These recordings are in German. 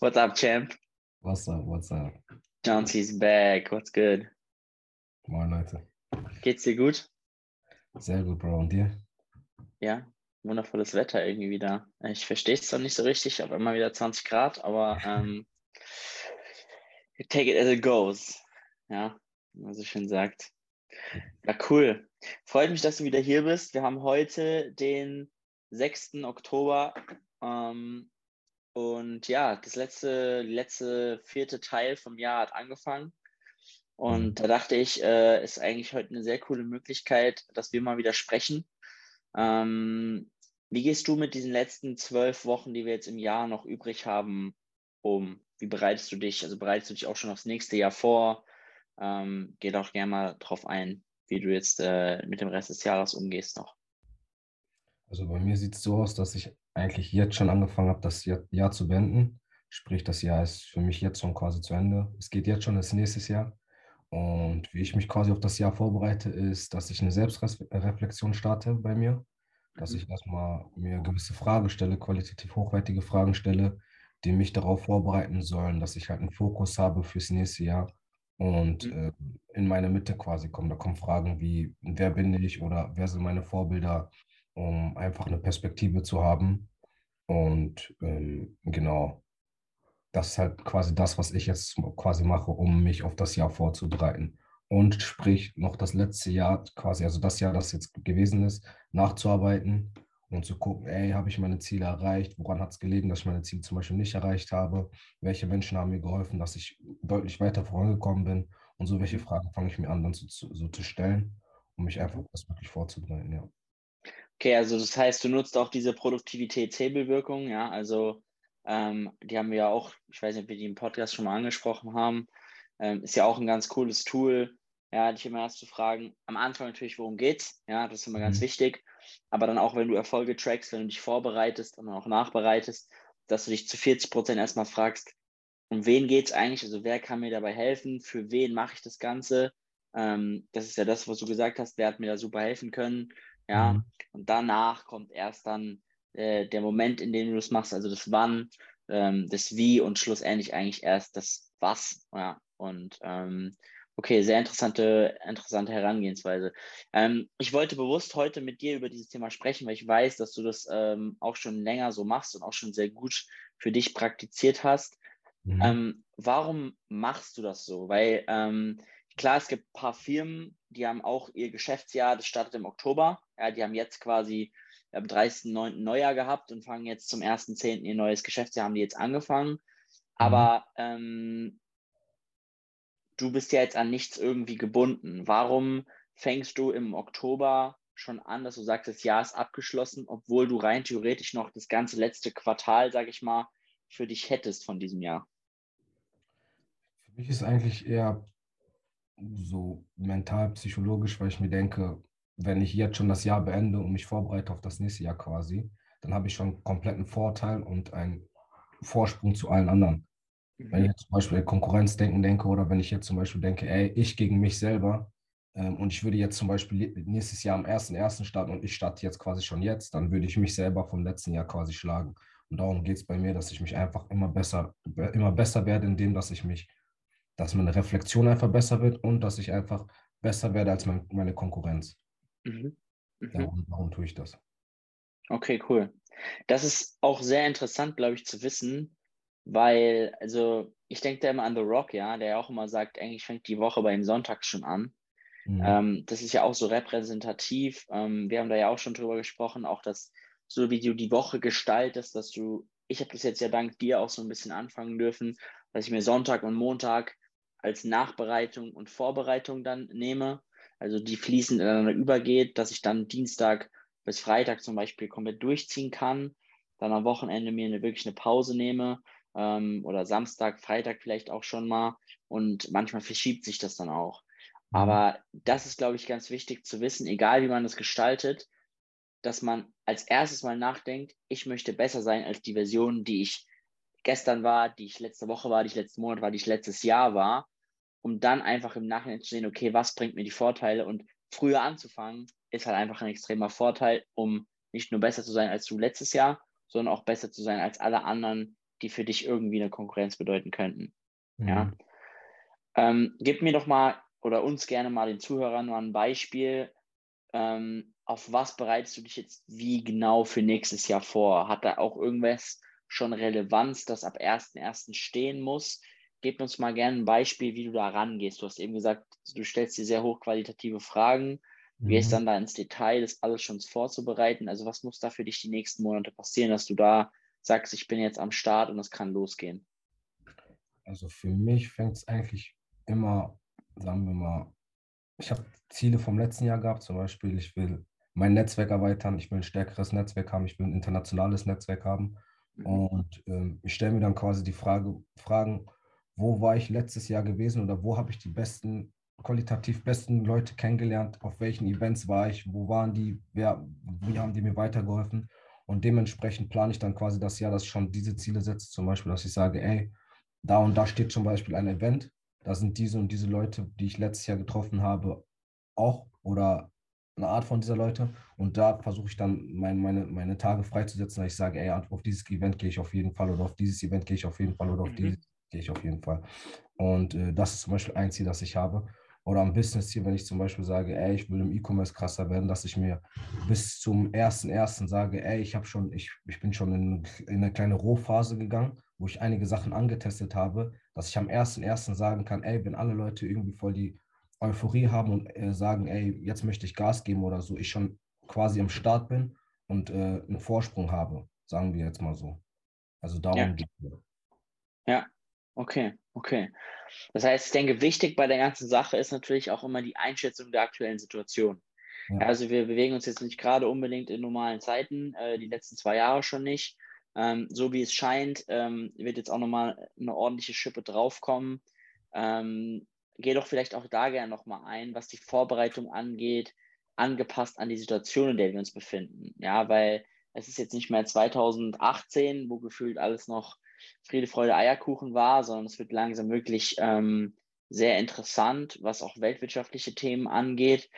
what's up, champ? What's up, what's up? Johnson's back. What's good? Moin, Leute. Geht's dir gut? Sehr gut, Bro. Und dir? Ja, wundervolles Wetter irgendwie wieder. Ich verstehe es zwar nicht so richtig, aber immer wieder 20 Grad, aber ähm, take it as it goes. Ja, wie man so schön sagt. Ja, cool. Freut mich, dass du wieder hier bist. Wir haben heute den 6. Oktober. Ähm, und ja, das letzte, letzte vierte Teil vom Jahr hat angefangen. Und mhm. da dachte ich, äh, ist eigentlich heute eine sehr coole Möglichkeit, dass wir mal wieder sprechen. Ähm, wie gehst du mit diesen letzten zwölf Wochen, die wir jetzt im Jahr noch übrig haben, um? Wie bereitest du dich? Also bereitest du dich auch schon aufs nächste Jahr vor? Ähm, geh doch gerne mal drauf ein, wie du jetzt äh, mit dem Rest des Jahres umgehst noch. Also bei mir sieht es so aus, dass ich eigentlich jetzt schon angefangen habe, das Jahr zu beenden. Sprich, das Jahr ist für mich jetzt schon quasi zu Ende. Es geht jetzt schon ins nächste Jahr. Und wie ich mich quasi auf das Jahr vorbereite, ist, dass ich eine Selbstreflexion starte bei mir. Dass mhm. ich erstmal mir gewisse Fragen stelle, qualitativ hochwertige Fragen stelle, die mich darauf vorbereiten sollen, dass ich halt einen Fokus habe fürs nächste Jahr und äh, in meine Mitte quasi komme. Da kommen Fragen wie, wer bin ich oder wer sind meine Vorbilder, um einfach eine Perspektive zu haben. Und ähm, genau, das ist halt quasi das, was ich jetzt quasi mache, um mich auf das Jahr vorzubereiten. Und sprich, noch das letzte Jahr quasi, also das Jahr, das jetzt gewesen ist, nachzuarbeiten und zu gucken, ey, habe ich meine Ziele erreicht? Woran hat es gelegen, dass ich meine Ziele zum Beispiel nicht erreicht habe? Welche Menschen haben mir geholfen, dass ich deutlich weiter vorangekommen bin? Und so welche Fragen fange ich mir an, dann so, so zu stellen, um mich einfach das wirklich vorzubereiten, ja. Okay, also das heißt, du nutzt auch diese Produktivitätshebelwirkung, ja, also ähm, die haben wir ja auch, ich weiß nicht, ob wir die im Podcast schon mal angesprochen haben, ähm, ist ja auch ein ganz cooles Tool, ja, dich immer erst zu fragen, am Anfang natürlich, worum geht's, ja, das ist immer ganz mhm. wichtig, aber dann auch, wenn du Erfolge trackst, wenn du dich vorbereitest und auch nachbereitest, dass du dich zu 40 Prozent erstmal fragst, um wen geht's eigentlich, also wer kann mir dabei helfen, für wen mache ich das Ganze, ähm, das ist ja das, was du gesagt hast, wer hat mir da super helfen können, ja, mhm. und danach kommt erst dann äh, der Moment, in dem du das machst, also das Wann, ähm, das Wie und schlussendlich eigentlich erst das Was, ja, und ähm, okay, sehr interessante, interessante Herangehensweise. Ähm, ich wollte bewusst heute mit dir über dieses Thema sprechen, weil ich weiß, dass du das ähm, auch schon länger so machst und auch schon sehr gut für dich praktiziert hast. Mhm. Ähm, warum machst du das so? Weil ähm, klar, es gibt ein paar Firmen, die haben auch ihr Geschäftsjahr, das startet im Oktober. Ja, die haben jetzt quasi am 30.09. Neujahr gehabt und fangen jetzt zum 1.10. ihr neues Geschäftsjahr, haben die jetzt angefangen. Mhm. Aber ähm, du bist ja jetzt an nichts irgendwie gebunden. Warum fängst du im Oktober schon an, dass du sagst, das Jahr ist abgeschlossen, obwohl du rein theoretisch noch das ganze letzte Quartal, sag ich mal, für dich hättest von diesem Jahr? Für mich ist eigentlich eher so mental, psychologisch, weil ich mir denke, wenn ich jetzt schon das Jahr beende und mich vorbereite auf das nächste Jahr quasi, dann habe ich schon einen kompletten Vorteil und einen Vorsprung zu allen anderen. Mhm. Wenn ich jetzt zum Beispiel Konkurrenzdenken denke oder wenn ich jetzt zum Beispiel denke, ey, ich gegen mich selber ähm, und ich würde jetzt zum Beispiel nächstes Jahr am 1.1. starten und ich starte jetzt quasi schon jetzt, dann würde ich mich selber vom letzten Jahr quasi schlagen. Und darum geht es bei mir, dass ich mich einfach immer besser, immer besser werde, indem dass ich mich dass meine Reflexion einfach besser wird und dass ich einfach besser werde als mein, meine Konkurrenz. Mhm. Mhm. Darum, warum tue ich das? Okay, cool. Das ist auch sehr interessant, glaube ich, zu wissen, weil, also ich denke da immer an The Rock, ja, der ja auch immer sagt, eigentlich fängt die Woche bei ihm Sonntag schon an. Mhm. Ähm, das ist ja auch so repräsentativ. Ähm, wir haben da ja auch schon drüber gesprochen, auch dass so wie du die Woche gestaltest, dass du, ich habe das jetzt ja dank dir auch so ein bisschen anfangen dürfen, dass ich mir Sonntag und Montag als Nachbereitung und Vorbereitung dann nehme. Also die fließend ineinander übergeht, dass ich dann Dienstag bis Freitag zum Beispiel komplett durchziehen kann, dann am Wochenende mir eine, wirklich eine Pause nehme ähm, oder Samstag, Freitag vielleicht auch schon mal und manchmal verschiebt sich das dann auch. Mhm. Aber das ist, glaube ich, ganz wichtig zu wissen, egal wie man das gestaltet, dass man als erstes mal nachdenkt, ich möchte besser sein als die Version, die ich gestern war, die ich letzte Woche war, die ich letzten Monat war, die ich letztes Jahr war um dann einfach im Nachhinein zu sehen, okay, was bringt mir die Vorteile und früher anzufangen, ist halt einfach ein extremer Vorteil, um nicht nur besser zu sein als du letztes Jahr, sondern auch besser zu sein als alle anderen, die für dich irgendwie eine Konkurrenz bedeuten könnten. Mhm. Ja. Ähm, gib mir doch mal oder uns gerne mal den Zuhörern mal ein Beispiel. Ähm, auf was bereitest du dich jetzt wie genau für nächstes Jahr vor? Hat da auch irgendwas schon Relevanz, das ab 1.1. stehen muss? Gib uns mal gerne ein Beispiel, wie du da rangehst. Du hast eben gesagt, du stellst dir sehr hochqualitative Fragen, mhm. gehst dann da ins Detail, das alles schon vorzubereiten. Also was muss da für dich die nächsten Monate passieren, dass du da sagst, ich bin jetzt am Start und es kann losgehen? Also für mich fängt es eigentlich immer, sagen wir mal, ich habe Ziele vom letzten Jahr gehabt, zum Beispiel, ich will mein Netzwerk erweitern, ich will ein stärkeres Netzwerk haben, ich will ein internationales Netzwerk haben. Mhm. Und ähm, ich stelle mir dann quasi die Frage, Fragen, wo war ich letztes Jahr gewesen oder wo habe ich die besten, qualitativ besten Leute kennengelernt, auf welchen Events war ich, wo waren die, wer, wie haben die mir weitergeholfen. Und dementsprechend plane ich dann quasi das Jahr, dass ich schon diese Ziele setze, zum Beispiel, dass ich sage, ey, da und da steht zum Beispiel ein Event, da sind diese und diese Leute, die ich letztes Jahr getroffen habe, auch oder eine Art von dieser Leute. Und da versuche ich dann mein, meine, meine Tage freizusetzen, dass ich sage, ey, auf dieses Event gehe ich auf jeden Fall oder auf dieses Event gehe ich auf jeden Fall oder auf mhm. dieses gehe ich auf jeden Fall. Und äh, das ist zum Beispiel ein Ziel, das ich habe. Oder am Business-Ziel, wenn ich zum Beispiel sage, ey, ich will im E-Commerce krasser werden, dass ich mir bis zum 1.1. sage, ey, ich habe schon, ich, ich bin schon in, in eine kleine Rohphase gegangen, wo ich einige Sachen angetestet habe, dass ich am 1.1. sagen kann, ey, wenn alle Leute irgendwie voll die Euphorie haben und äh, sagen, ey, jetzt möchte ich Gas geben oder so, ich schon quasi im Start bin und äh, einen Vorsprung habe, sagen wir jetzt mal so. Also darum ja. geht es. Ja, Okay, okay. Das heißt, ich denke, wichtig bei der ganzen Sache ist natürlich auch immer die Einschätzung der aktuellen Situation. Ja. Also wir bewegen uns jetzt nicht gerade unbedingt in normalen Zeiten, äh, die letzten zwei Jahre schon nicht. Ähm, so wie es scheint, ähm, wird jetzt auch nochmal eine ordentliche Schippe draufkommen. Ähm, geh doch vielleicht auch da gerne nochmal ein, was die Vorbereitung angeht, angepasst an die Situation, in der wir uns befinden. Ja, weil es ist jetzt nicht mehr 2018, wo gefühlt alles noch Friede, Freude, Eierkuchen war, sondern es wird langsam wirklich ähm, sehr interessant, was auch weltwirtschaftliche Themen angeht.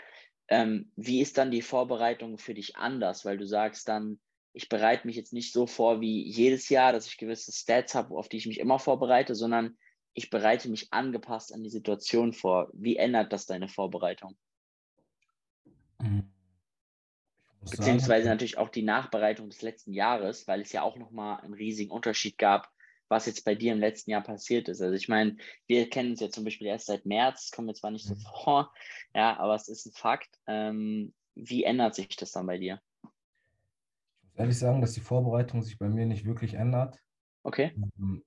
Ähm, wie ist dann die Vorbereitung für dich anders? Weil du sagst dann, ich bereite mich jetzt nicht so vor wie jedes Jahr, dass ich gewisse Stats habe, auf die ich mich immer vorbereite, sondern ich bereite mich angepasst an die Situation vor. Wie ändert das deine Vorbereitung? Mhm. Beziehungsweise natürlich auch die Nachbereitung des letzten Jahres, weil es ja auch nochmal einen riesigen Unterschied gab, was jetzt bei dir im letzten Jahr passiert ist. Also ich meine, wir kennen uns ja zum Beispiel erst seit März, kommen wir zwar nicht so mhm. vor, ja, aber es ist ein Fakt. Ähm, wie ändert sich das dann bei dir? Ich muss ehrlich sagen, dass die Vorbereitung sich bei mir nicht wirklich ändert. Okay. Ähm,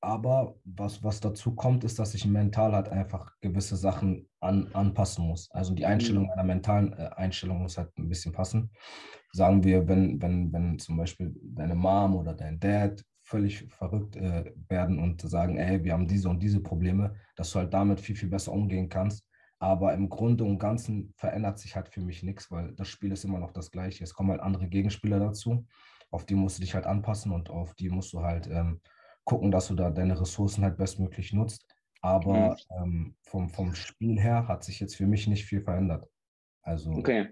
aber was, was dazu kommt, ist, dass ich mental halt einfach gewisse Sachen an, anpassen muss. Also die Einstellung mhm. meiner mentalen äh, Einstellung muss halt ein bisschen passen. Sagen wir, wenn, wenn, wenn zum Beispiel deine Mom oder dein Dad völlig verrückt äh, werden und sagen, ey, wir haben diese und diese Probleme, dass du halt damit viel, viel besser umgehen kannst. Aber im Grunde und Ganzen verändert sich halt für mich nichts, weil das Spiel ist immer noch das gleiche. Es kommen halt andere Gegenspieler dazu, auf die musst du dich halt anpassen und auf die musst du halt ähm, gucken, dass du da deine Ressourcen halt bestmöglich nutzt. Aber mhm. ähm, vom, vom Spiel her hat sich jetzt für mich nicht viel verändert. Also. Okay.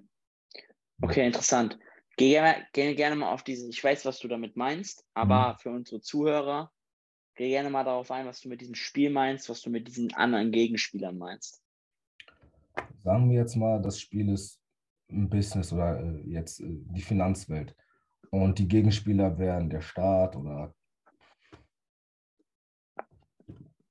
Okay, interessant. Geh gerne, geh gerne mal auf diesen, ich weiß, was du damit meinst, aber mhm. für unsere Zuhörer, geh gerne mal darauf ein, was du mit diesem Spiel meinst, was du mit diesen anderen Gegenspielern meinst. Sagen wir jetzt mal, das Spiel ist ein Business oder äh, jetzt äh, die Finanzwelt. Und die Gegenspieler wären der Staat oder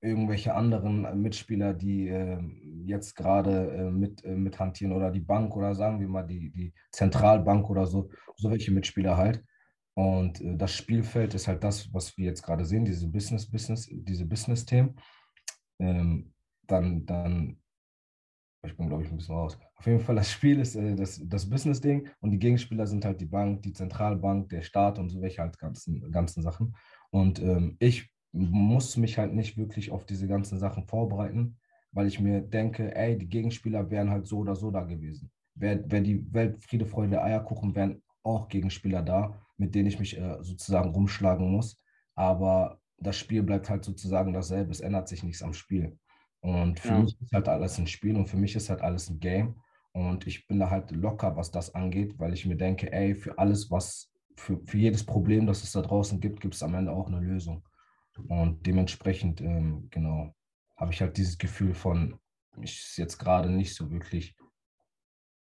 irgendwelche anderen Mitspieler, die äh, jetzt gerade äh, mit, äh, mit hantieren oder die Bank oder sagen wir mal die, die Zentralbank oder so, so welche Mitspieler halt. Und äh, das Spielfeld ist halt das, was wir jetzt gerade sehen, diese Business, Business, diese Business-Themen. Ähm, dann, dann, ich bin glaube ich ein bisschen raus. Auf jeden Fall, das Spiel ist äh, das, das Business-Ding und die Gegenspieler sind halt die Bank, die Zentralbank, der Staat und so welche halt ganzen, ganzen Sachen. Und ähm, ich muss mich halt nicht wirklich auf diese ganzen Sachen vorbereiten, weil ich mir denke, ey, die Gegenspieler wären halt so oder so da gewesen. Wäre wär die Welt Friede, Freunde, Eierkuchen, wären auch Gegenspieler da, mit denen ich mich äh, sozusagen rumschlagen muss. Aber das Spiel bleibt halt sozusagen dasselbe. Es ändert sich nichts am Spiel. Und für ja. mich ist halt alles ein Spiel und für mich ist halt alles ein Game. Und ich bin da halt locker, was das angeht, weil ich mir denke, ey, für alles, was für, für jedes Problem, das es da draußen gibt, gibt es am Ende auch eine Lösung. Und dementsprechend, ähm, genau, habe ich halt dieses Gefühl von, ich ist jetzt gerade nicht so wirklich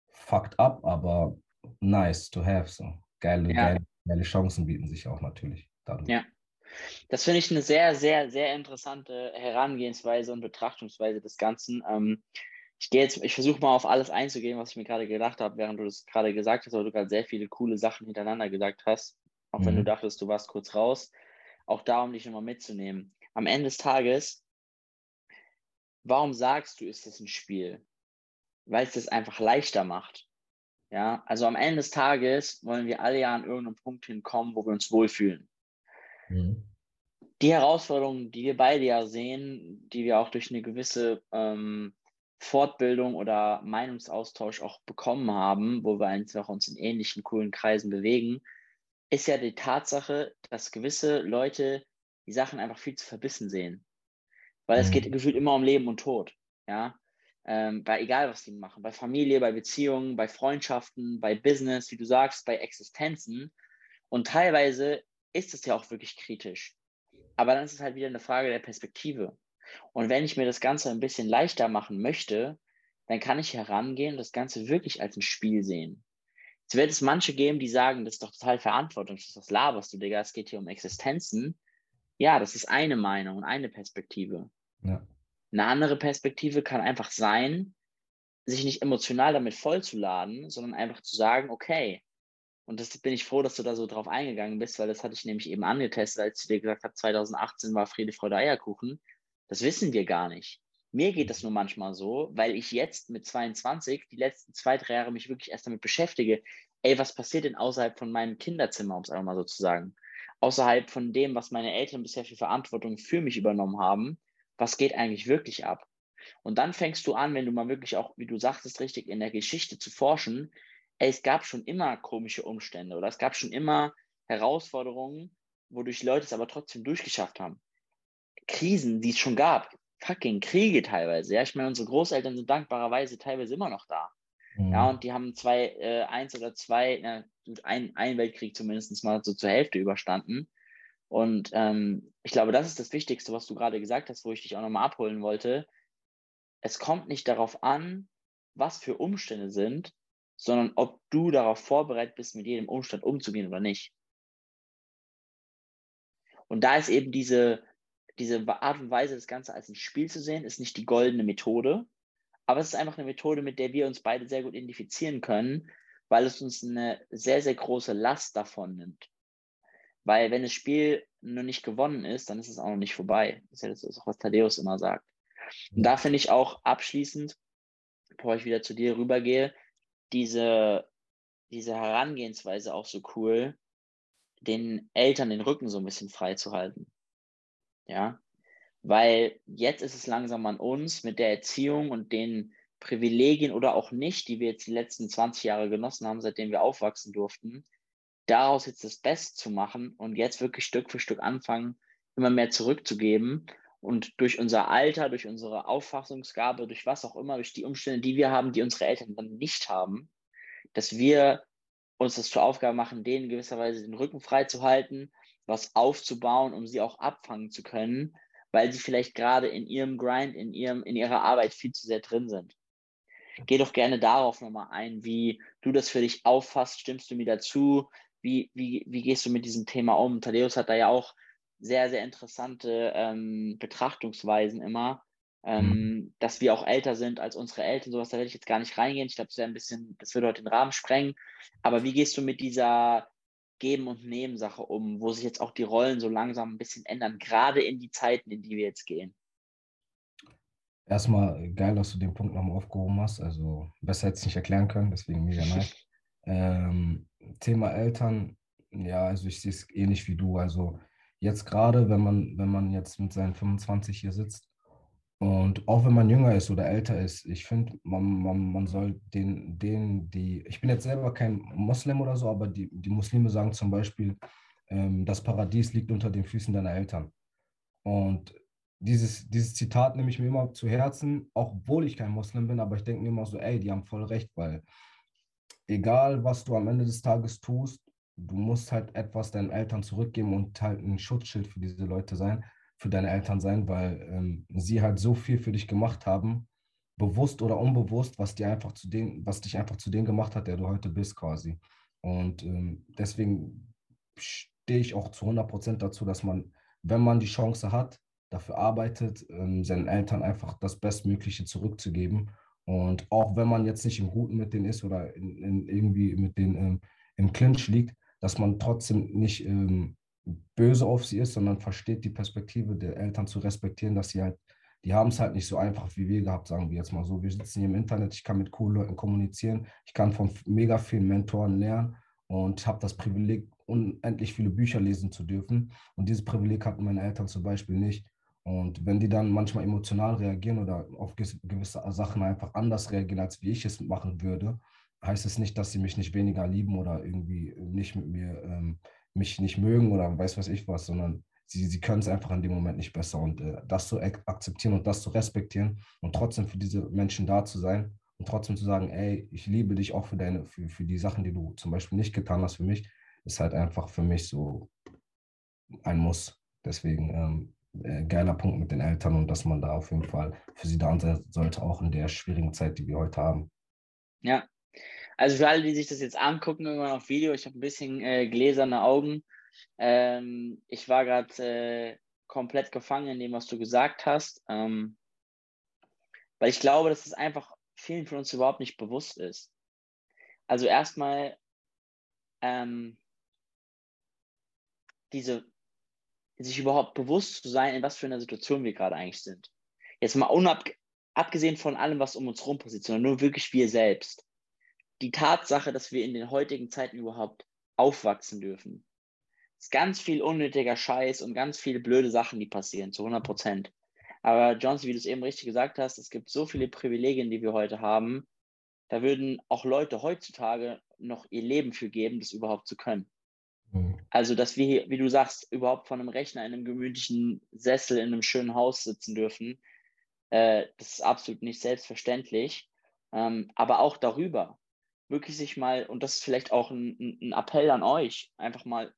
fucked up, aber nice to have. So. Geile, ja. geile, geile Chancen bieten sich auch natürlich dadurch. Ja. Das finde ich eine sehr, sehr, sehr interessante Herangehensweise und Betrachtungsweise des Ganzen. Ähm, ich gehe jetzt, ich versuche mal auf alles einzugehen, was ich mir gerade gedacht habe, während du das gerade gesagt hast, weil du gerade sehr viele coole Sachen hintereinander gesagt hast, auch mhm. wenn du mhm. dachtest, du warst kurz raus. Auch da, um dich nochmal mitzunehmen. Am Ende des Tages, warum sagst du, ist das ein Spiel? Weil es das einfach leichter macht. Ja, also am Ende des Tages wollen wir alle ja an irgendeinem Punkt hinkommen, wo wir uns wohlfühlen. Mhm. Die Herausforderungen, die wir beide ja sehen, die wir auch durch eine gewisse ähm, Fortbildung oder Meinungsaustausch auch bekommen haben, wo wir einfach uns in ähnlichen coolen Kreisen bewegen, ist ja die Tatsache, dass gewisse Leute die Sachen einfach viel zu verbissen sehen. Weil mhm. es geht gefühlt immer um Leben und Tod. Ja. Ähm, bei egal, was die machen, bei Familie, bei Beziehungen, bei Freundschaften, bei Business, wie du sagst, bei Existenzen. Und teilweise ist es ja auch wirklich kritisch. Aber dann ist es halt wieder eine Frage der Perspektive. Und wenn ich mir das Ganze ein bisschen leichter machen möchte, dann kann ich herangehen und das Ganze wirklich als ein Spiel sehen. Es wird es manche geben, die sagen, das ist doch total verantwortungslos, das laberst du, Digga, es geht hier um Existenzen. Ja, das ist eine Meinung und eine Perspektive. Ja. Eine andere Perspektive kann einfach sein, sich nicht emotional damit vollzuladen, sondern einfach zu sagen, okay, und das bin ich froh, dass du da so drauf eingegangen bist, weil das hatte ich nämlich eben angetestet, als ich dir gesagt habe, 2018 war Friede, Freude, Eierkuchen. Das wissen wir gar nicht. Mir geht das nur manchmal so, weil ich jetzt mit 22 die letzten zwei, drei Jahre mich wirklich erst damit beschäftige, ey, was passiert denn außerhalb von meinem Kinderzimmer, um es einfach mal so zu sagen? Außerhalb von dem, was meine Eltern bisher für Verantwortung für mich übernommen haben, was geht eigentlich wirklich ab? Und dann fängst du an, wenn du mal wirklich auch, wie du sagtest, richtig in der Geschichte zu forschen, ey, es gab schon immer komische Umstände oder es gab schon immer Herausforderungen, wodurch Leute es aber trotzdem durchgeschafft haben. Krisen, die es schon gab, fucking Kriege teilweise. Ja, ich meine, unsere Großeltern sind dankbarerweise teilweise immer noch da. Mhm. Ja, und die haben zwei, äh, eins oder zwei, na, ein, ein Weltkrieg zumindest mal so zur Hälfte überstanden. Und ähm, ich glaube, das ist das Wichtigste, was du gerade gesagt hast, wo ich dich auch nochmal abholen wollte. Es kommt nicht darauf an, was für Umstände sind, sondern ob du darauf vorbereitet bist, mit jedem Umstand umzugehen oder nicht. Und da ist eben diese, diese Art und Weise, das Ganze als ein Spiel zu sehen, ist nicht die goldene Methode, aber es ist einfach eine Methode, mit der wir uns beide sehr gut identifizieren können, weil es uns eine sehr, sehr große Last davon nimmt. Weil wenn das Spiel nur nicht gewonnen ist, dann ist es auch noch nicht vorbei. Das ist ja das, auch, was Thaddeus immer sagt. Und da finde ich auch abschließend, bevor ich wieder zu dir rübergehe, diese, diese Herangehensweise auch so cool, den Eltern den Rücken so ein bisschen frei zu halten. Ja, weil jetzt ist es langsam an uns mit der Erziehung und den Privilegien oder auch nicht, die wir jetzt die letzten 20 Jahre genossen haben, seitdem wir aufwachsen durften, daraus jetzt das Beste zu machen und jetzt wirklich Stück für Stück anfangen, immer mehr zurückzugeben und durch unser Alter, durch unsere Auffassungsgabe, durch was auch immer, durch die Umstände, die wir haben, die unsere Eltern dann nicht haben, dass wir uns das zur Aufgabe machen, denen gewisserweise den Rücken frei zu halten, was aufzubauen, um sie auch abfangen zu können, weil sie vielleicht gerade in ihrem Grind, in, ihrem, in ihrer Arbeit viel zu sehr drin sind. Geh doch gerne darauf nochmal ein, wie du das für dich auffasst. Stimmst du mir dazu? Wie, wie, wie gehst du mit diesem Thema um? Thaddeus hat da ja auch sehr, sehr interessante ähm, Betrachtungsweisen immer, ähm, mhm. dass wir auch älter sind als unsere Eltern, sowas, da werde ich jetzt gar nicht reingehen. Ich glaube, das wäre ein bisschen, das würde heute den Rahmen sprengen. Aber wie gehst du mit dieser Geben- und Nehmen-Sache um, wo sich jetzt auch die Rollen so langsam ein bisschen ändern, gerade in die Zeiten, in die wir jetzt gehen? Erstmal geil, dass du den Punkt nochmal aufgehoben hast. Also besser hätte ich es nicht erklären können, deswegen mega nice. ähm, Thema Eltern, ja, also ich sehe es ähnlich wie du. Also jetzt gerade, wenn man, wenn man jetzt mit seinen 25 hier sitzt und auch wenn man jünger ist oder älter ist, ich finde, man, man, man soll den, den, die, ich bin jetzt selber kein Moslem oder so, aber die, die Muslime sagen zum Beispiel, ähm, das Paradies liegt unter den Füßen deiner Eltern. Und dieses, dieses Zitat nehme ich mir immer zu Herzen, auch obwohl ich kein Muslim bin, aber ich denke mir immer so, ey, die haben voll recht, weil egal, was du am Ende des Tages tust, du musst halt etwas deinen Eltern zurückgeben und halt ein Schutzschild für diese Leute sein, für deine Eltern sein, weil ähm, sie halt so viel für dich gemacht haben, bewusst oder unbewusst, was dir einfach zu dem, was dich einfach zu dem gemacht hat, der du heute bist, quasi. Und ähm, deswegen stehe ich auch zu 100 Prozent dazu, dass man, wenn man die Chance hat, dafür arbeitet, ähm, seinen Eltern einfach das Bestmögliche zurückzugeben. Und auch wenn man jetzt nicht im Guten mit denen ist oder in, in irgendwie mit denen ähm, im Clinch liegt, dass man trotzdem nicht ähm, böse auf sie ist, sondern versteht die Perspektive der Eltern zu respektieren, dass sie halt, die haben es halt nicht so einfach wie wir gehabt, sagen wir jetzt mal so. Wir sitzen hier im Internet, ich kann mit coolen Leuten kommunizieren, ich kann von mega vielen Mentoren lernen und habe das Privileg, unendlich viele Bücher lesen zu dürfen. Und dieses Privileg hatten meine Eltern zum Beispiel nicht. Und wenn die dann manchmal emotional reagieren oder auf gewisse Sachen einfach anders reagieren, als wie ich es machen würde, heißt es nicht, dass sie mich nicht weniger lieben oder irgendwie nicht mit mir, ähm, mich nicht mögen oder weiß was ich was, sondern sie, sie können es einfach in dem Moment nicht besser. Und äh, das zu akzeptieren und das zu respektieren und trotzdem für diese Menschen da zu sein und trotzdem zu sagen, ey, ich liebe dich auch für deine, für, für die Sachen, die du zum Beispiel nicht getan hast für mich, ist halt einfach für mich so ein Muss. Deswegen ähm, äh, geiler Punkt mit den Eltern und dass man da auf jeden Fall für sie da sein sollte, auch in der schwierigen Zeit, die wir heute haben. Ja, also für alle, die sich das jetzt angucken, irgendwann auf Video, ich habe ein bisschen äh, gläserne Augen. Ähm, ich war gerade äh, komplett gefangen in dem, was du gesagt hast, ähm, weil ich glaube, dass es einfach vielen von uns überhaupt nicht bewusst ist. Also erstmal ähm, diese, sich überhaupt bewusst zu sein, in was für einer Situation wir gerade eigentlich sind. Jetzt mal unab, abgesehen von allem, was um uns rum passiert, sondern nur wirklich wir selbst die Tatsache, dass wir in den heutigen Zeiten überhaupt aufwachsen dürfen. Es ist ganz viel unnötiger Scheiß und ganz viele blöde Sachen, die passieren, zu 100 Prozent. Aber Johnson, wie du es eben richtig gesagt hast, es gibt so viele Privilegien, die wir heute haben. Da würden auch Leute heutzutage noch ihr Leben für geben, das überhaupt zu können. Mhm. Also, dass wir hier, wie du sagst, überhaupt von einem Rechner in einem gemütlichen Sessel in einem schönen Haus sitzen dürfen, äh, das ist absolut nicht selbstverständlich. Ähm, aber auch darüber, wirklich sich mal, und das ist vielleicht auch ein, ein Appell an euch, einfach mal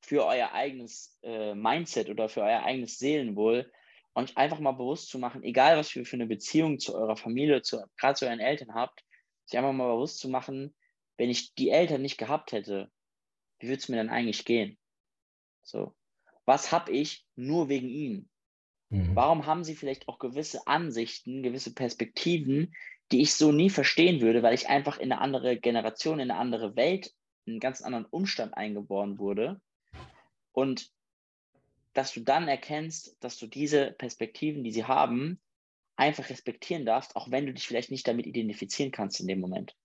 für euer eigenes äh, Mindset oder für euer eigenes Seelenwohl, euch einfach mal bewusst zu machen, egal was ihr für eine Beziehung zu eurer Familie, zu, gerade zu euren Eltern habt, sich einfach mal bewusst zu machen, wenn ich die Eltern nicht gehabt hätte, wie würde es mir dann eigentlich gehen? So, was habe ich nur wegen ihnen? Mhm. Warum haben sie vielleicht auch gewisse Ansichten, gewisse Perspektiven, die ich so nie verstehen würde, weil ich einfach in eine andere Generation, in eine andere Welt, in einen ganz anderen Umstand eingeboren wurde. Und dass du dann erkennst, dass du diese Perspektiven, die sie haben, einfach respektieren darfst, auch wenn du dich vielleicht nicht damit identifizieren kannst in dem Moment.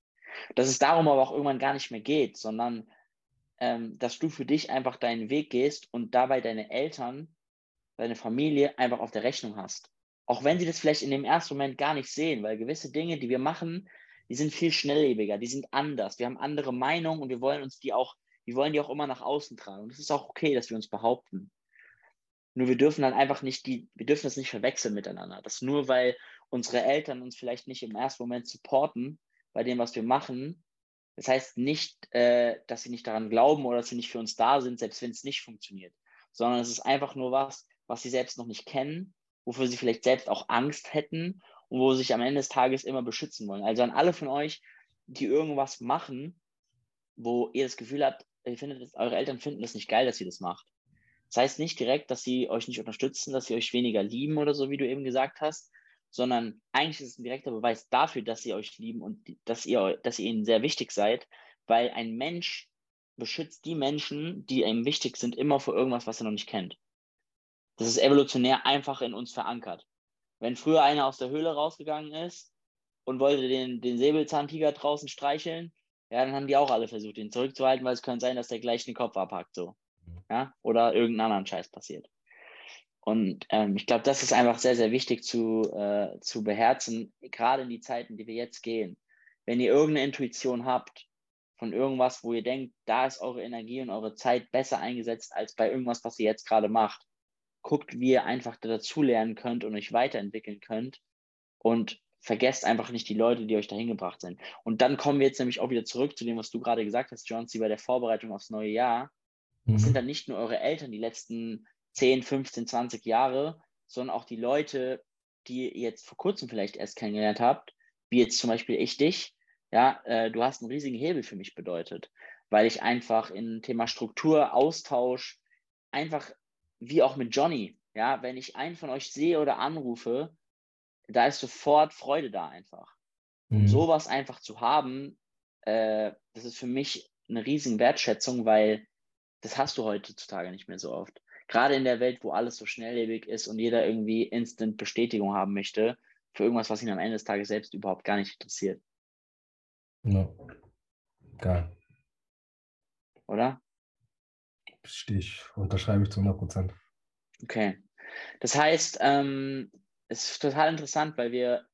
Dass es darum aber auch irgendwann gar nicht mehr geht, sondern ähm, dass du für dich einfach deinen Weg gehst und dabei deine Eltern, deine Familie einfach auf der Rechnung hast. Auch wenn sie das vielleicht in dem ersten Moment gar nicht sehen, weil gewisse Dinge, die wir machen, die sind viel schnelllebiger, die sind anders. Wir haben andere Meinungen und wir wollen uns die auch, wir wollen die auch immer nach außen tragen. Und es ist auch okay, dass wir uns behaupten. Nur wir dürfen dann einfach nicht die, wir dürfen das nicht verwechseln miteinander. Das nur weil unsere Eltern uns vielleicht nicht im ersten Moment supporten bei dem, was wir machen. Das heißt nicht, äh, dass sie nicht daran glauben oder dass sie nicht für uns da sind, selbst wenn es nicht funktioniert. Sondern es ist einfach nur was, was sie selbst noch nicht kennen wofür sie vielleicht selbst auch Angst hätten und wo sie sich am Ende des Tages immer beschützen wollen. Also an alle von euch, die irgendwas machen, wo ihr das Gefühl habt, ihr findet, eure Eltern finden das nicht geil, dass ihr das macht. Das heißt nicht direkt, dass sie euch nicht unterstützen, dass sie euch weniger lieben oder so, wie du eben gesagt hast, sondern eigentlich ist es ein direkter Beweis dafür, dass sie euch lieben und dass ihr, dass ihr ihnen sehr wichtig seid, weil ein Mensch beschützt die Menschen, die ihm wichtig sind, immer vor irgendwas, was er noch nicht kennt. Das ist evolutionär einfach in uns verankert. Wenn früher einer aus der Höhle rausgegangen ist und wollte den, den Säbelzahntiger draußen streicheln, ja, dann haben die auch alle versucht, ihn zurückzuhalten, weil es könnte sein, dass der gleich den Kopf abhackt, so. Ja, oder irgendeinen anderen Scheiß passiert. Und ähm, ich glaube, das ist einfach sehr, sehr wichtig zu, äh, zu beherzen, gerade in die Zeiten, die wir jetzt gehen. Wenn ihr irgendeine Intuition habt von irgendwas, wo ihr denkt, da ist eure Energie und eure Zeit besser eingesetzt als bei irgendwas, was ihr jetzt gerade macht, guckt, wie ihr einfach dazu lernen könnt und euch weiterentwickeln könnt und vergesst einfach nicht die Leute, die euch dahin gebracht sind. Und dann kommen wir jetzt nämlich auch wieder zurück zu dem, was du gerade gesagt hast, John, bei der Vorbereitung aufs neue Jahr. Mhm. Das sind dann nicht nur eure Eltern die letzten 10, 15, 20 Jahre, sondern auch die Leute, die ihr jetzt vor kurzem vielleicht erst kennengelernt habt, wie jetzt zum Beispiel ich dich. Ja, äh, du hast einen riesigen Hebel für mich bedeutet, weil ich einfach in Thema Struktur, Austausch, einfach wie auch mit Johnny, ja, wenn ich einen von euch sehe oder anrufe, da ist sofort Freude da einfach. Mhm. Und sowas einfach zu haben, äh, das ist für mich eine riesige Wertschätzung, weil das hast du heutzutage nicht mehr so oft. Gerade in der Welt, wo alles so schnelllebig ist und jeder irgendwie instant Bestätigung haben möchte für irgendwas, was ihn am Ende des Tages selbst überhaupt gar nicht interessiert. Ja. Geil. Oder? Stehe ich, unterschreibe ich zu 100 Prozent. Okay. Das heißt, ähm, es ist total interessant, weil wir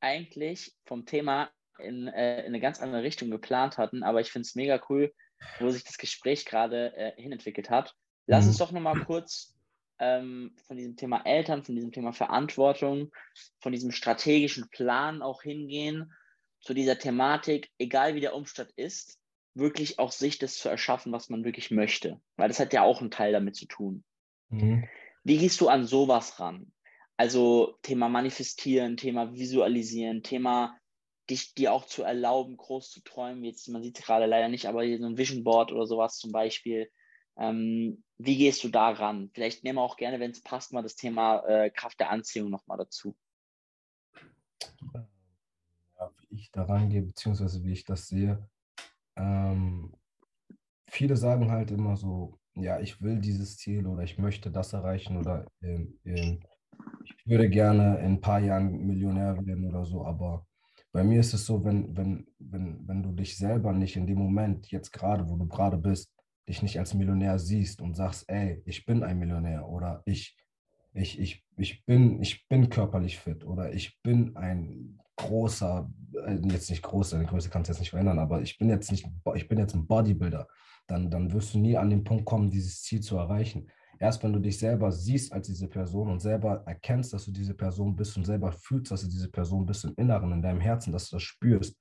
eigentlich vom Thema in, äh, in eine ganz andere Richtung geplant hatten, aber ich finde es mega cool, wo sich das Gespräch gerade äh, hinentwickelt hat. Lass mhm. uns doch nochmal kurz ähm, von diesem Thema Eltern, von diesem Thema Verantwortung, von diesem strategischen Plan auch hingehen, zu dieser Thematik, egal wie der Umstand ist, wirklich auch sich das zu erschaffen, was man wirklich möchte. Weil das hat ja auch einen Teil damit zu tun. Mhm. Wie gehst du an sowas ran? Also Thema Manifestieren, Thema Visualisieren, Thema dich dir auch zu erlauben, groß zu träumen. Jetzt, man sieht es gerade leider nicht, aber hier so ein Vision Board oder sowas zum Beispiel. Ähm, wie gehst du da ran? Vielleicht nehmen wir auch gerne, wenn es passt, mal das Thema äh, Kraft der Anziehung nochmal dazu. Ja, wie ich da rangehe, beziehungsweise wie ich das sehe. Ähm, viele sagen halt immer so, ja, ich will dieses Ziel oder ich möchte das erreichen oder ähm, ähm, ich würde gerne in ein paar Jahren Millionär werden oder so, aber bei mir ist es so, wenn, wenn, wenn, wenn du dich selber nicht in dem Moment, jetzt gerade, wo du gerade bist, dich nicht als Millionär siehst und sagst, ey, ich bin ein Millionär oder ich, ich, ich, ich, bin, ich bin körperlich fit oder ich bin ein großer, äh, jetzt nicht großer, die Größe kannst du jetzt nicht verändern, aber ich bin jetzt nicht, ich bin jetzt ein Bodybuilder, dann, dann wirst du nie an den Punkt kommen, dieses Ziel zu erreichen. Erst wenn du dich selber siehst als diese Person und selber erkennst, dass du diese Person bist und selber fühlst, dass du diese Person bist im Inneren, in deinem Herzen, dass du das spürst,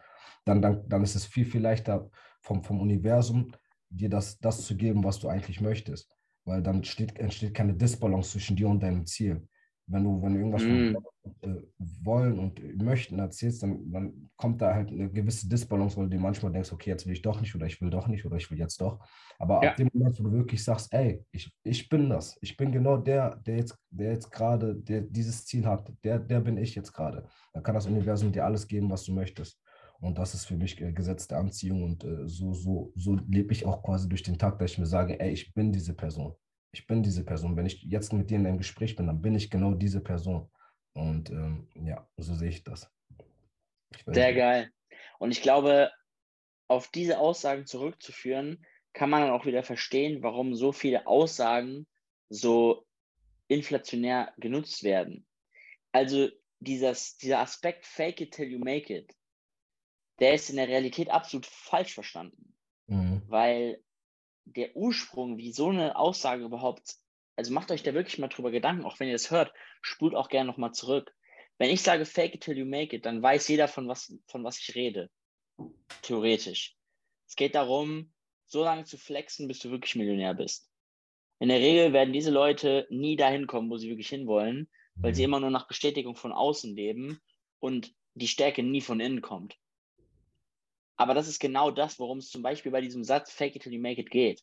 dann, dann, dann ist es viel, viel leichter vom, vom Universum, dir das, das zu geben, was du eigentlich möchtest. Weil dann steht, entsteht keine Disbalance zwischen dir und deinem Ziel. Wenn du, wenn du irgendwas mm. von, wollen und möchten erzählst, dann, dann kommt da halt eine gewisse Disbalance, weil du dir manchmal denkst, okay, jetzt will ich doch nicht oder ich will doch nicht oder ich will jetzt doch. Aber ja. ab dem Moment, wo du wirklich sagst, ey, ich, ich bin das, ich bin genau der, der jetzt, der jetzt gerade der dieses Ziel hat, der, der bin ich jetzt gerade. Da kann das Universum dir alles geben, was du möchtest. Und das ist für mich äh, gesetzte Anziehung und äh, so, so, so lebe ich auch quasi durch den Tag, dass ich mir sage, ey, ich bin diese Person ich bin diese Person. Wenn ich jetzt mit dir in einem Gespräch bin, dann bin ich genau diese Person. Und ähm, ja, so sehe ich das. Ich Sehr nicht. geil. Und ich glaube, auf diese Aussagen zurückzuführen, kann man dann auch wieder verstehen, warum so viele Aussagen so inflationär genutzt werden. Also dieses, dieser Aspekt Fake it till you make it, der ist in der Realität absolut falsch verstanden. Mhm. Weil der Ursprung, wie so eine Aussage überhaupt, also macht euch da wirklich mal drüber Gedanken, auch wenn ihr das hört, spult auch gerne nochmal zurück. Wenn ich sage fake it till you make it, dann weiß jeder, von was, von was ich rede. Theoretisch. Es geht darum, so lange zu flexen, bis du wirklich Millionär bist. In der Regel werden diese Leute nie dahin kommen, wo sie wirklich hinwollen, weil sie mhm. immer nur nach Bestätigung von außen leben und die Stärke nie von innen kommt. Aber das ist genau das, worum es zum Beispiel bei diesem Satz Fake it till you make it geht.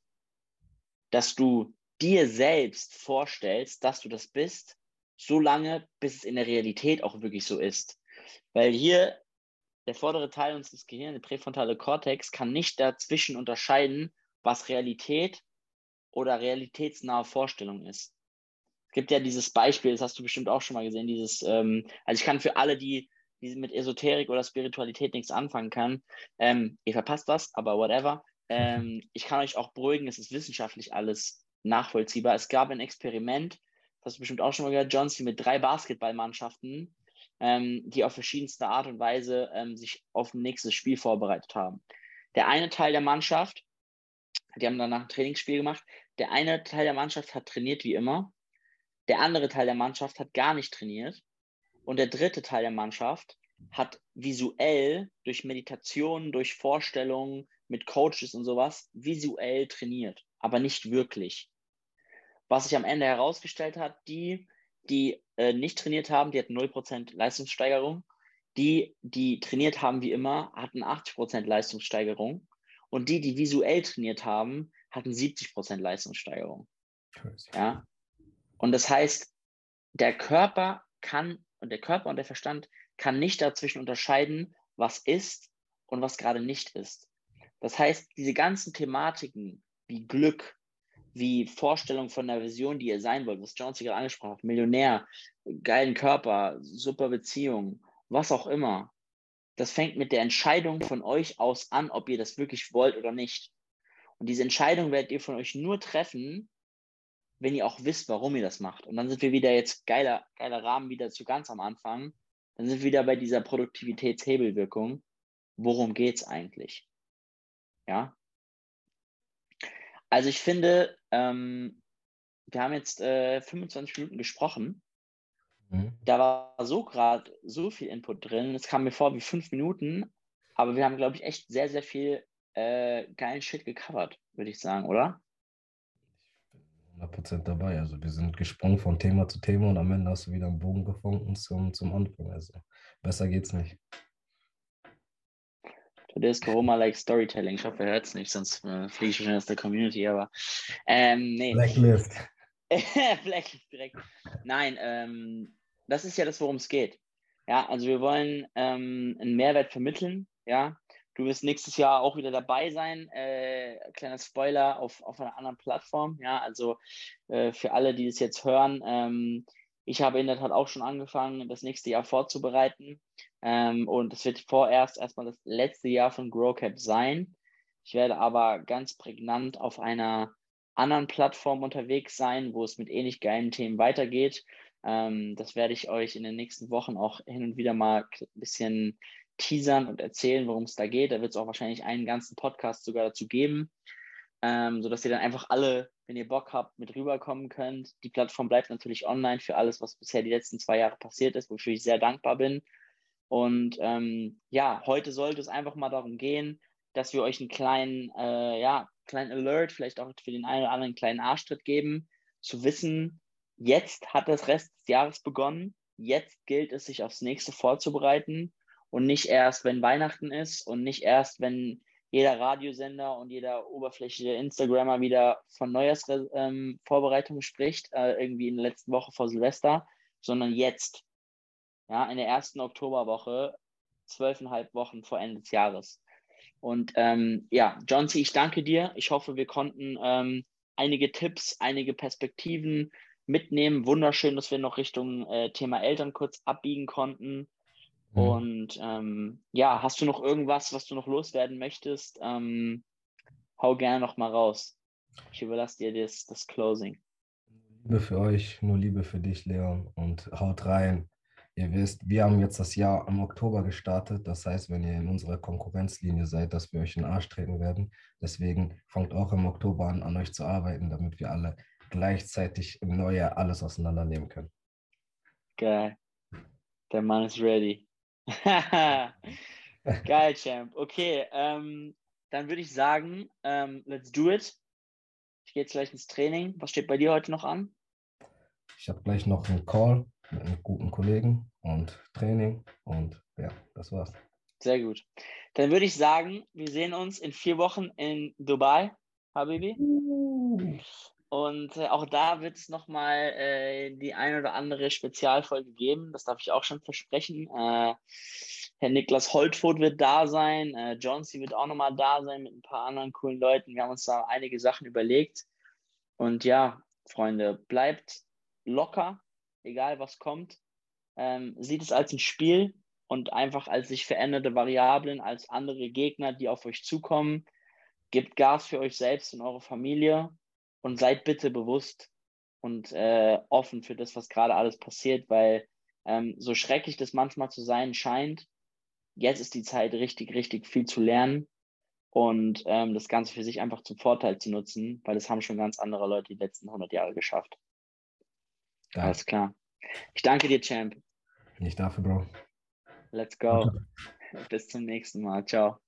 Dass du dir selbst vorstellst, dass du das bist, so lange, bis es in der Realität auch wirklich so ist. Weil hier der vordere Teil unseres Gehirns, der präfrontale Kortex, kann nicht dazwischen unterscheiden, was Realität oder realitätsnahe Vorstellung ist. Es gibt ja dieses Beispiel, das hast du bestimmt auch schon mal gesehen, dieses, ähm, also ich kann für alle, die die mit Esoterik oder Spiritualität nichts anfangen kann, ähm, ihr verpasst was, aber whatever. Ähm, ich kann euch auch beruhigen, es ist wissenschaftlich alles nachvollziehbar. Es gab ein Experiment, das hast du bestimmt auch schon mal gehört, Johnsy, mit drei Basketballmannschaften, ähm, die auf verschiedenste Art und Weise ähm, sich auf ein nächstes Spiel vorbereitet haben. Der eine Teil der Mannschaft, die haben danach ein Trainingsspiel gemacht, der eine Teil der Mannschaft hat trainiert wie immer, der andere Teil der Mannschaft hat gar nicht trainiert und der dritte Teil der Mannschaft hat visuell durch Meditation, durch Vorstellungen mit Coaches und sowas visuell trainiert, aber nicht wirklich. Was sich am Ende herausgestellt hat, die, die äh, nicht trainiert haben, die hatten 0% Leistungssteigerung. Die, die trainiert haben wie immer, hatten 80% Leistungssteigerung. Und die, die visuell trainiert haben, hatten 70% Leistungssteigerung. Ja? Und das heißt, der Körper kann und der Körper und der Verstand kann nicht dazwischen unterscheiden, was ist und was gerade nicht ist. Das heißt, diese ganzen Thematiken wie Glück, wie Vorstellung von der Vision, die ihr sein wollt, was John gerade angesprochen hat, Millionär, geilen Körper, super Beziehung, was auch immer, das fängt mit der Entscheidung von euch aus an, ob ihr das wirklich wollt oder nicht. Und diese Entscheidung werdet ihr von euch nur treffen, wenn ihr auch wisst, warum ihr das macht. Und dann sind wir wieder jetzt geiler, geiler Rahmen wieder zu ganz am Anfang. Dann sind wir wieder bei dieser Produktivitätshebelwirkung. Worum geht es eigentlich? Ja. Also ich finde, ähm, wir haben jetzt äh, 25 Minuten gesprochen. Mhm. Da war so gerade so viel Input drin. Es kam mir vor wie fünf Minuten, aber wir haben, glaube ich, echt sehr, sehr viel äh, geilen Shit gecovert, würde ich sagen, oder? 100% dabei. Also wir sind gesprungen von Thema zu Thema und am Ende hast du wieder einen Bogen gefunden zum, zum Anfang. Also besser geht's nicht. Today's Corona like Storytelling. Ich hoffe, er hört es nicht, sonst äh, fliege ich schon aus der Community, aber ähm, nee. Blacklist. Blacklist direkt. Nein, ähm, das ist ja das, worum es geht. Ja, also wir wollen ähm, einen Mehrwert vermitteln, ja, Du wirst nächstes Jahr auch wieder dabei sein. Äh, kleiner Spoiler auf, auf einer anderen Plattform. Ja, also äh, für alle, die das jetzt hören, ähm, ich habe in der Tat auch schon angefangen, das nächste Jahr vorzubereiten. Ähm, und es wird vorerst erstmal das letzte Jahr von GrowCap sein. Ich werde aber ganz prägnant auf einer anderen Plattform unterwegs sein, wo es mit ähnlich geilen Themen weitergeht. Ähm, das werde ich euch in den nächsten Wochen auch hin und wieder mal ein bisschen teasern und erzählen, worum es da geht. Da wird es auch wahrscheinlich einen ganzen Podcast sogar dazu geben, ähm, sodass ihr dann einfach alle, wenn ihr Bock habt, mit rüberkommen könnt. Die Plattform bleibt natürlich online für alles, was bisher die letzten zwei Jahre passiert ist, wofür ich sehr dankbar bin. Und ähm, ja, heute sollte es einfach mal darum gehen, dass wir euch einen kleinen, äh, ja, kleinen Alert, vielleicht auch für den einen oder anderen kleinen Arschtritt geben, zu wissen, jetzt hat das Rest des Jahres begonnen, jetzt gilt es, sich aufs nächste vorzubereiten und nicht erst, wenn Weihnachten ist und nicht erst, wenn jeder Radiosender und jeder oberflächliche Instagrammer wieder von Neujahrsvorbereitungen ähm, spricht, äh, irgendwie in der letzten Woche vor Silvester, sondern jetzt, ja, in der ersten Oktoberwoche, zwölfeinhalb Wochen vor Ende des Jahres. Und ähm, ja, C., ich danke dir. Ich hoffe, wir konnten ähm, einige Tipps, einige Perspektiven mitnehmen. Wunderschön, dass wir noch Richtung äh, Thema Eltern kurz abbiegen konnten. Mhm. Und ähm, ja, hast du noch irgendwas, was du noch loswerden möchtest? Ähm, hau gerne noch mal raus. Ich überlasse dir das, das Closing. Liebe für euch, nur Liebe für dich, Leon. Und haut rein. Ihr wisst, wir haben jetzt das Jahr im Oktober gestartet. Das heißt, wenn ihr in unserer Konkurrenzlinie seid, dass wir euch in den Arsch treten werden. Deswegen fangt auch im Oktober an, an euch zu arbeiten, damit wir alle gleichzeitig im Neujahr alles auseinandernehmen können. Geil. Der Mann ist ready. Geil, Champ. Okay, ähm, dann würde ich sagen, ähm, let's do it. Ich gehe jetzt gleich ins Training. Was steht bei dir heute noch an? Ich habe gleich noch einen Call mit einem guten Kollegen und Training und ja, das war's. Sehr gut. Dann würde ich sagen, wir sehen uns in vier Wochen in Dubai, Habibi. Uh. Und äh, auch da wird es nochmal äh, die ein oder andere Spezialfolge geben. Das darf ich auch schon versprechen. Äh, Herr Niklas Holtfurt wird da sein. Äh, Johnsy wird auch nochmal da sein mit ein paar anderen coolen Leuten. Wir haben uns da einige Sachen überlegt. Und ja, Freunde, bleibt locker, egal was kommt. Ähm, sieht es als ein Spiel und einfach als sich veränderte Variablen, als andere Gegner, die auf euch zukommen. Gebt Gas für euch selbst und eure Familie und seid bitte bewusst und äh, offen für das, was gerade alles passiert, weil ähm, so schrecklich das manchmal zu sein scheint, jetzt ist die Zeit richtig, richtig viel zu lernen und ähm, das Ganze für sich einfach zum Vorteil zu nutzen, weil das haben schon ganz andere Leute die letzten 100 Jahre geschafft. Ja. Alles klar. Ich danke dir, Champ. Nicht dafür, Bro. Let's go. Bis zum nächsten Mal. Ciao.